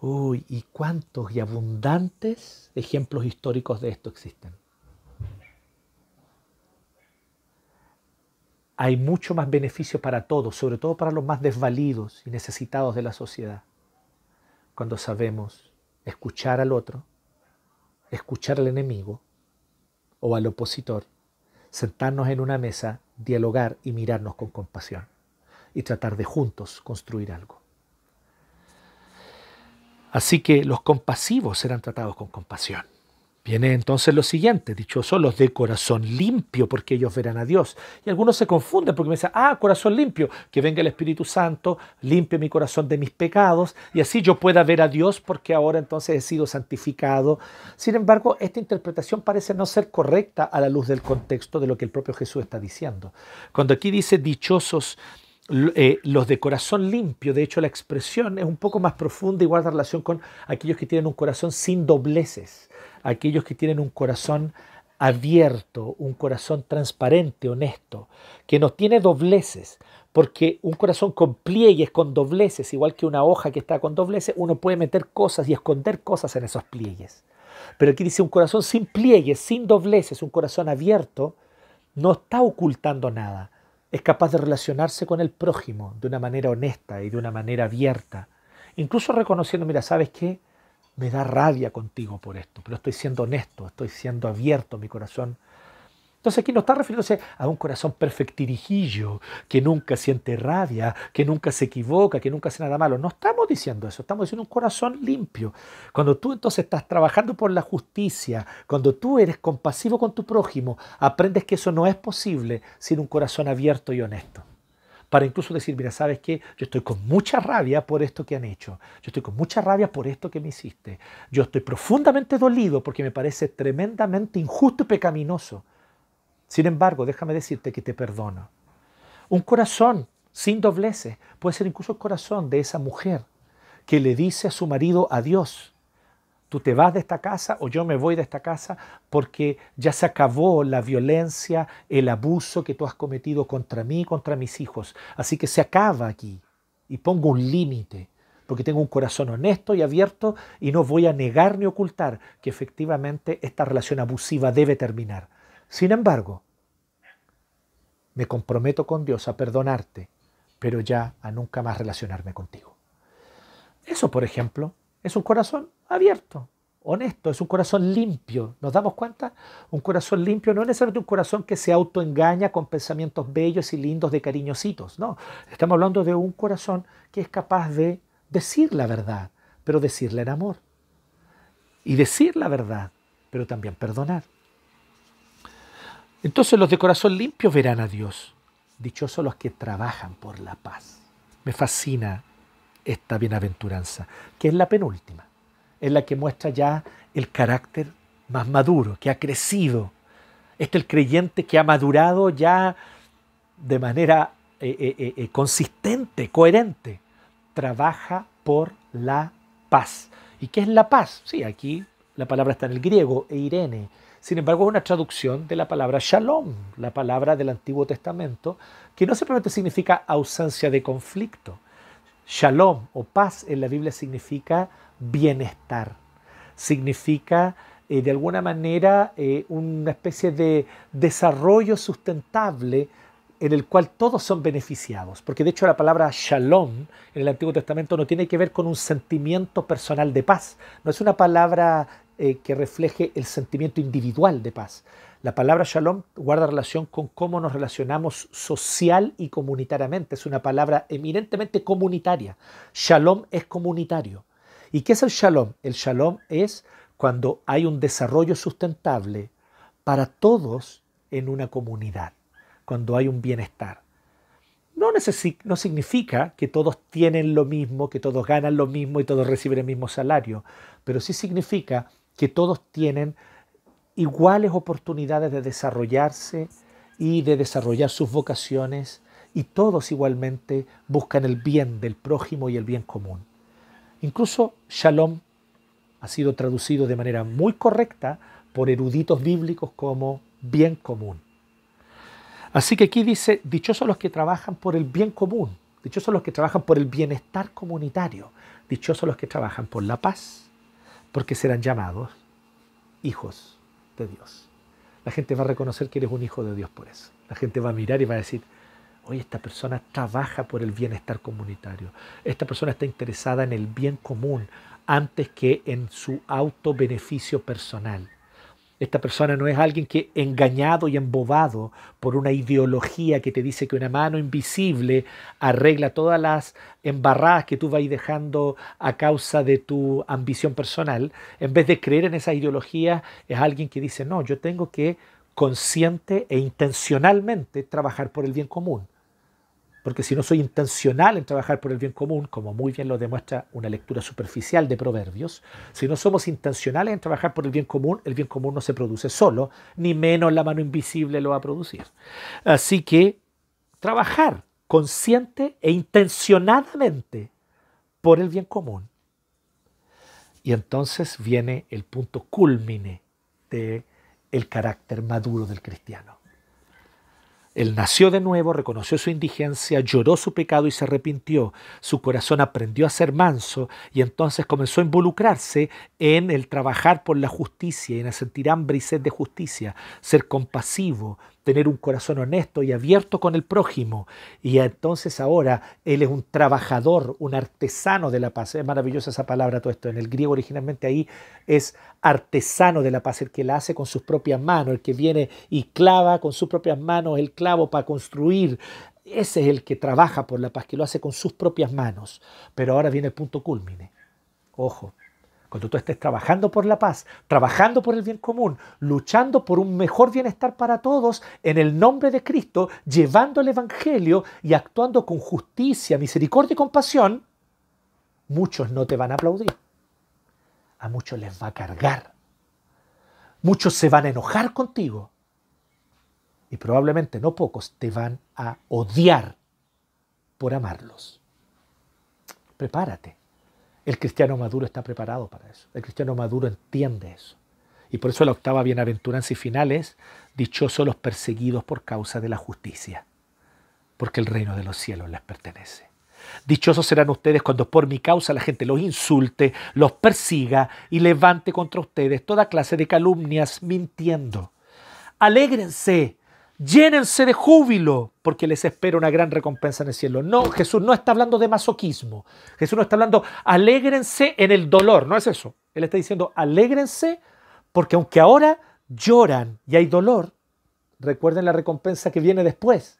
Uy, ¿y cuántos y abundantes ejemplos históricos de esto existen? Hay mucho más beneficio para todos, sobre todo para los más desvalidos y necesitados de la sociedad, cuando sabemos escuchar al otro escuchar al enemigo o al opositor, sentarnos en una mesa, dialogar y mirarnos con compasión y tratar de juntos construir algo. Así que los compasivos serán tratados con compasión. Viene entonces lo siguiente, dichosos los de corazón limpio, porque ellos verán a Dios. Y algunos se confunden porque me dicen, ah, corazón limpio, que venga el Espíritu Santo, limpie mi corazón de mis pecados, y así yo pueda ver a Dios porque ahora entonces he sido santificado. Sin embargo, esta interpretación parece no ser correcta a la luz del contexto de lo que el propio Jesús está diciendo. Cuando aquí dice dichosos eh, los de corazón limpio, de hecho la expresión es un poco más profunda y guarda relación con aquellos que tienen un corazón sin dobleces aquellos que tienen un corazón abierto, un corazón transparente, honesto, que no tiene dobleces, porque un corazón con pliegues, con dobleces, igual que una hoja que está con dobleces, uno puede meter cosas y esconder cosas en esos pliegues. Pero aquí dice un corazón sin pliegues, sin dobleces, un corazón abierto, no está ocultando nada. Es capaz de relacionarse con el prójimo de una manera honesta y de una manera abierta. Incluso reconociendo, mira, ¿sabes qué? Me da rabia contigo por esto, pero estoy siendo honesto, estoy siendo abierto mi corazón. Entonces aquí no está refiriéndose a un corazón perfectirijillo, que nunca siente rabia, que nunca se equivoca, que nunca hace nada malo. No estamos diciendo eso, estamos diciendo un corazón limpio. Cuando tú entonces estás trabajando por la justicia, cuando tú eres compasivo con tu prójimo, aprendes que eso no es posible sin un corazón abierto y honesto para incluso decir, mira, ¿sabes qué? Yo estoy con mucha rabia por esto que han hecho. Yo estoy con mucha rabia por esto que me hiciste. Yo estoy profundamente dolido porque me parece tremendamente injusto y pecaminoso. Sin embargo, déjame decirte que te perdono. Un corazón sin dobleces puede ser incluso el corazón de esa mujer que le dice a su marido adiós tú te vas de esta casa o yo me voy de esta casa porque ya se acabó la violencia, el abuso que tú has cometido contra mí y contra mis hijos. Así que se acaba aquí y pongo un límite porque tengo un corazón honesto y abierto y no voy a negar ni ocultar que efectivamente esta relación abusiva debe terminar. Sin embargo, me comprometo con Dios a perdonarte, pero ya a nunca más relacionarme contigo. Eso, por ejemplo, es un corazón abierto, honesto, es un corazón limpio. ¿Nos damos cuenta? Un corazón limpio no es necesariamente un corazón que se autoengaña con pensamientos bellos y lindos de cariñositos. No, estamos hablando de un corazón que es capaz de decir la verdad, pero decirla en amor. Y decir la verdad, pero también perdonar. Entonces los de corazón limpio verán a Dios. Dichosos los que trabajan por la paz. Me fascina esta bienaventuranza, que es la penúltima, es la que muestra ya el carácter más maduro, que ha crecido. Este es el creyente que ha madurado ya de manera eh, eh, eh, consistente, coherente. Trabaja por la paz. ¿Y qué es la paz? Sí, aquí la palabra está en el griego, e irene. Sin embargo, es una traducción de la palabra shalom, la palabra del Antiguo Testamento, que no simplemente significa ausencia de conflicto, Shalom o paz en la Biblia significa bienestar, significa eh, de alguna manera eh, una especie de desarrollo sustentable en el cual todos son beneficiados. Porque de hecho la palabra shalom en el Antiguo Testamento no tiene que ver con un sentimiento personal de paz, no es una palabra eh, que refleje el sentimiento individual de paz. La palabra shalom guarda relación con cómo nos relacionamos social y comunitariamente. Es una palabra eminentemente comunitaria. Shalom es comunitario. ¿Y qué es el shalom? El shalom es cuando hay un desarrollo sustentable para todos en una comunidad, cuando hay un bienestar. No, no significa que todos tienen lo mismo, que todos ganan lo mismo y todos reciben el mismo salario, pero sí significa que todos tienen iguales oportunidades de desarrollarse y de desarrollar sus vocaciones y todos igualmente buscan el bien del prójimo y el bien común. Incluso shalom ha sido traducido de manera muy correcta por eruditos bíblicos como bien común. Así que aquí dice, dichosos los que trabajan por el bien común, dichosos los que trabajan por el bienestar comunitario, dichosos los que trabajan por la paz, porque serán llamados hijos de Dios. La gente va a reconocer que eres un hijo de Dios por eso. La gente va a mirar y va a decir, oye, esta persona trabaja por el bienestar comunitario. Esta persona está interesada en el bien común antes que en su auto beneficio personal. Esta persona no es alguien que engañado y embobado por una ideología que te dice que una mano invisible arregla todas las embarradas que tú vas dejando a causa de tu ambición personal. En vez de creer en esa ideología, es alguien que dice, no, yo tengo que consciente e intencionalmente trabajar por el bien común. Porque si no soy intencional en trabajar por el bien común, como muy bien lo demuestra una lectura superficial de Proverbios, si no somos intencionales en trabajar por el bien común, el bien común no se produce solo, ni menos la mano invisible lo va a producir. Así que trabajar consciente e intencionadamente por el bien común. Y entonces viene el punto culmine de el carácter maduro del cristiano. Él nació de nuevo, reconoció su indigencia, lloró su pecado y se arrepintió. Su corazón aprendió a ser manso y entonces comenzó a involucrarse en el trabajar por la justicia en el sentir hambre y sed de justicia, ser compasivo, tener un corazón honesto y abierto con el prójimo. Y entonces ahora Él es un trabajador, un artesano de la paz. Es maravillosa esa palabra, todo esto. En el griego originalmente ahí es artesano de la paz, el que la hace con sus propias manos, el que viene y clava con sus propias manos el clavo para construir. Ese es el que trabaja por la paz, que lo hace con sus propias manos. Pero ahora viene el punto culmine. Ojo, cuando tú estés trabajando por la paz, trabajando por el bien común, luchando por un mejor bienestar para todos, en el nombre de Cristo, llevando el Evangelio y actuando con justicia, misericordia y compasión, muchos no te van a aplaudir. A muchos les va a cargar. Muchos se van a enojar contigo. Y probablemente no pocos te van a odiar por amarlos. Prepárate. El cristiano maduro está preparado para eso. El cristiano maduro entiende eso. Y por eso la octava bienaventuranza y final es, dichosos los perseguidos por causa de la justicia, porque el reino de los cielos les pertenece. Dichosos serán ustedes cuando por mi causa la gente los insulte, los persiga y levante contra ustedes toda clase de calumnias mintiendo. Alégrense Llénense de júbilo porque les espera una gran recompensa en el cielo. No, Jesús no está hablando de masoquismo. Jesús no está hablando, alégrense en el dolor. No es eso. Él está diciendo, alégrense porque aunque ahora lloran y hay dolor, recuerden la recompensa que viene después.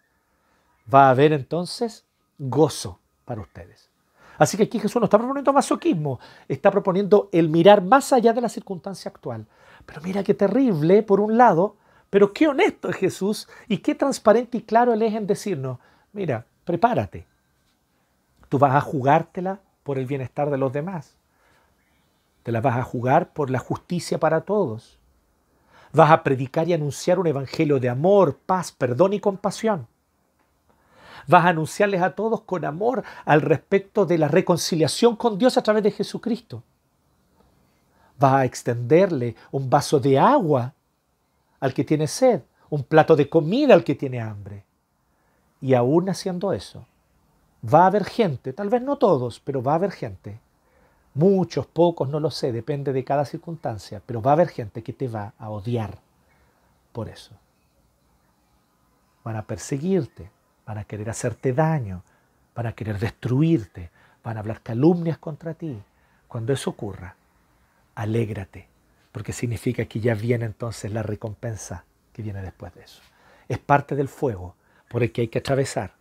Va a haber entonces gozo para ustedes. Así que aquí Jesús no está proponiendo masoquismo, está proponiendo el mirar más allá de la circunstancia actual. Pero mira qué terrible, por un lado, pero qué honesto es Jesús y qué transparente y claro Él es en decirnos, mira, prepárate. Tú vas a jugártela por el bienestar de los demás. Te la vas a jugar por la justicia para todos. Vas a predicar y anunciar un evangelio de amor, paz, perdón y compasión. Vas a anunciarles a todos con amor al respecto de la reconciliación con Dios a través de Jesucristo. Vas a extenderle un vaso de agua al que tiene sed, un plato de comida al que tiene hambre. Y aún haciendo eso, va a haber gente, tal vez no todos, pero va a haber gente, muchos, pocos, no lo sé, depende de cada circunstancia, pero va a haber gente que te va a odiar por eso. Van a perseguirte, van a querer hacerte daño, van a querer destruirte, van a hablar calumnias contra ti. Cuando eso ocurra, alégrate porque significa que ya viene entonces la recompensa que viene después de eso. Es parte del fuego por el que hay que atravesar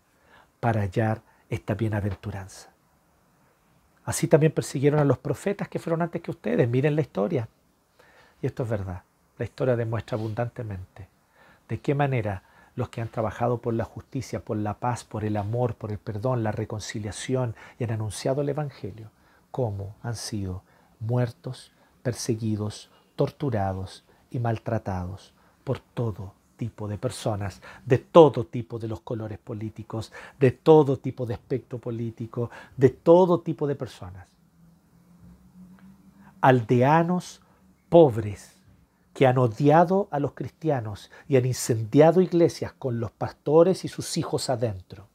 para hallar esta bienaventuranza. Así también persiguieron a los profetas que fueron antes que ustedes. Miren la historia. Y esto es verdad. La historia demuestra abundantemente de qué manera los que han trabajado por la justicia, por la paz, por el amor, por el perdón, la reconciliación y han anunciado el Evangelio, cómo han sido muertos, perseguidos, torturados y maltratados por todo tipo de personas, de todo tipo de los colores políticos, de todo tipo de espectro político, de todo tipo de personas. Aldeanos pobres que han odiado a los cristianos y han incendiado iglesias con los pastores y sus hijos adentro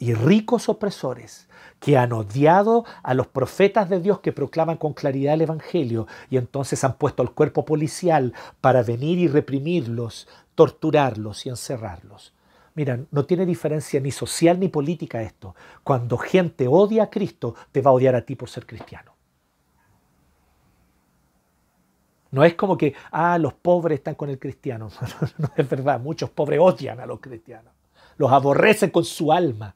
y ricos opresores que han odiado a los profetas de Dios que proclaman con claridad el Evangelio y entonces han puesto al cuerpo policial para venir y reprimirlos, torturarlos y encerrarlos. Mira, no tiene diferencia ni social ni política esto. Cuando gente odia a Cristo, te va a odiar a ti por ser cristiano. No es como que, ah, los pobres están con el cristiano. No, es verdad, muchos pobres odian a los cristianos. Los aborrecen con su alma.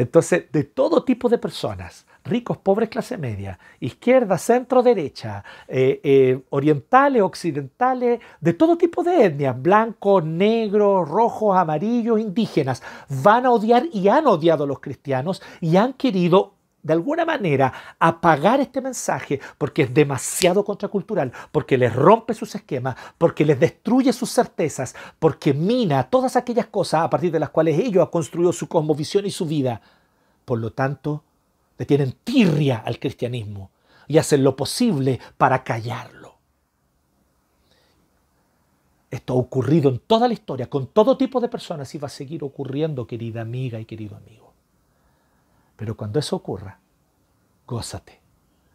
Entonces, de todo tipo de personas, ricos, pobres, clase media, izquierda, centro, derecha, eh, eh, orientales, occidentales, de todo tipo de etnias, blancos, negros, rojos, amarillos, indígenas, van a odiar y han odiado a los cristianos y han querido de alguna manera apagar este mensaje porque es demasiado contracultural, porque les rompe sus esquemas, porque les destruye sus certezas, porque mina todas aquellas cosas a partir de las cuales ellos han construido su cosmovisión y su vida. Por lo tanto, le tienen tirria al cristianismo y hacen lo posible para callarlo. Esto ha ocurrido en toda la historia, con todo tipo de personas y va a seguir ocurriendo, querida amiga y querido amigo. Pero cuando eso ocurra, gózate.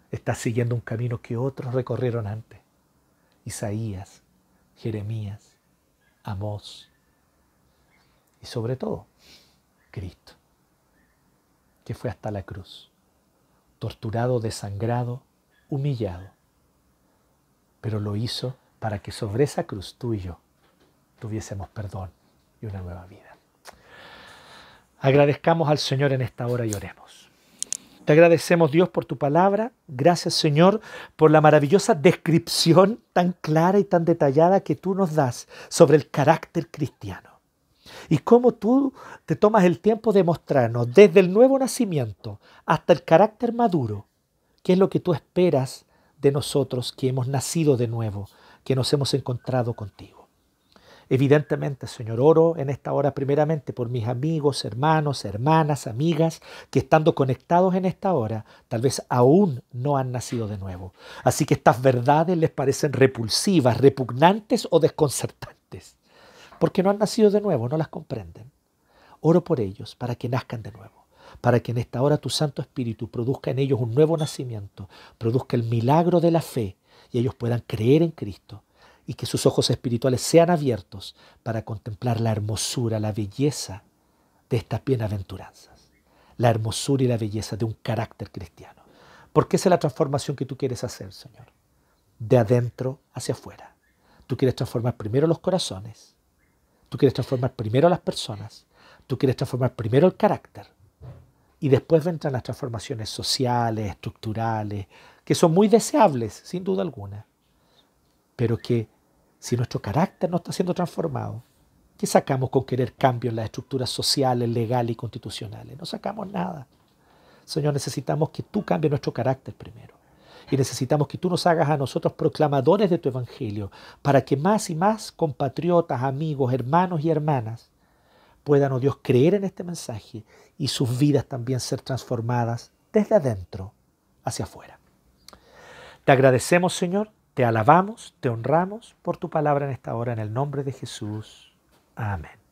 Estás siguiendo un camino que otros recorrieron antes. Isaías, Jeremías, Amós y sobre todo, Cristo, que fue hasta la cruz torturado, desangrado, humillado. Pero lo hizo para que sobre esa cruz tú y yo tuviésemos perdón y una nueva vida. Agradezcamos al Señor en esta hora y oremos. Te agradecemos Dios por tu palabra. Gracias Señor por la maravillosa descripción tan clara y tan detallada que tú nos das sobre el carácter cristiano y cómo tú te tomas el tiempo de mostrarnos desde el nuevo nacimiento hasta el carácter maduro, qué es lo que tú esperas de nosotros que hemos nacido de nuevo, que nos hemos encontrado contigo. Evidentemente, Señor, oro en esta hora primeramente por mis amigos, hermanos, hermanas, amigas, que estando conectados en esta hora, tal vez aún no han nacido de nuevo. Así que estas verdades les parecen repulsivas, repugnantes o desconcertantes porque no han nacido de nuevo, no las comprenden. Oro por ellos para que nazcan de nuevo, para que en esta hora tu Santo Espíritu produzca en ellos un nuevo nacimiento, produzca el milagro de la fe y ellos puedan creer en Cristo y que sus ojos espirituales sean abiertos para contemplar la hermosura, la belleza de estas bienaventuranzas, la hermosura y la belleza de un carácter cristiano. Porque esa es la transformación que tú quieres hacer, Señor, de adentro hacia afuera. Tú quieres transformar primero los corazones. Tú quieres transformar primero las personas, tú quieres transformar primero el carácter. Y después vendrán las transformaciones sociales, estructurales, que son muy deseables, sin duda alguna, pero que si nuestro carácter no está siendo transformado, ¿qué sacamos con querer cambios en las estructuras sociales, legales y constitucionales? No sacamos nada. Señor, necesitamos que tú cambies nuestro carácter primero. Y necesitamos que tú nos hagas a nosotros proclamadores de tu Evangelio, para que más y más compatriotas, amigos, hermanos y hermanas puedan, oh Dios, creer en este mensaje y sus vidas también ser transformadas desde adentro hacia afuera. Te agradecemos, Señor, te alabamos, te honramos por tu palabra en esta hora, en el nombre de Jesús. Amén.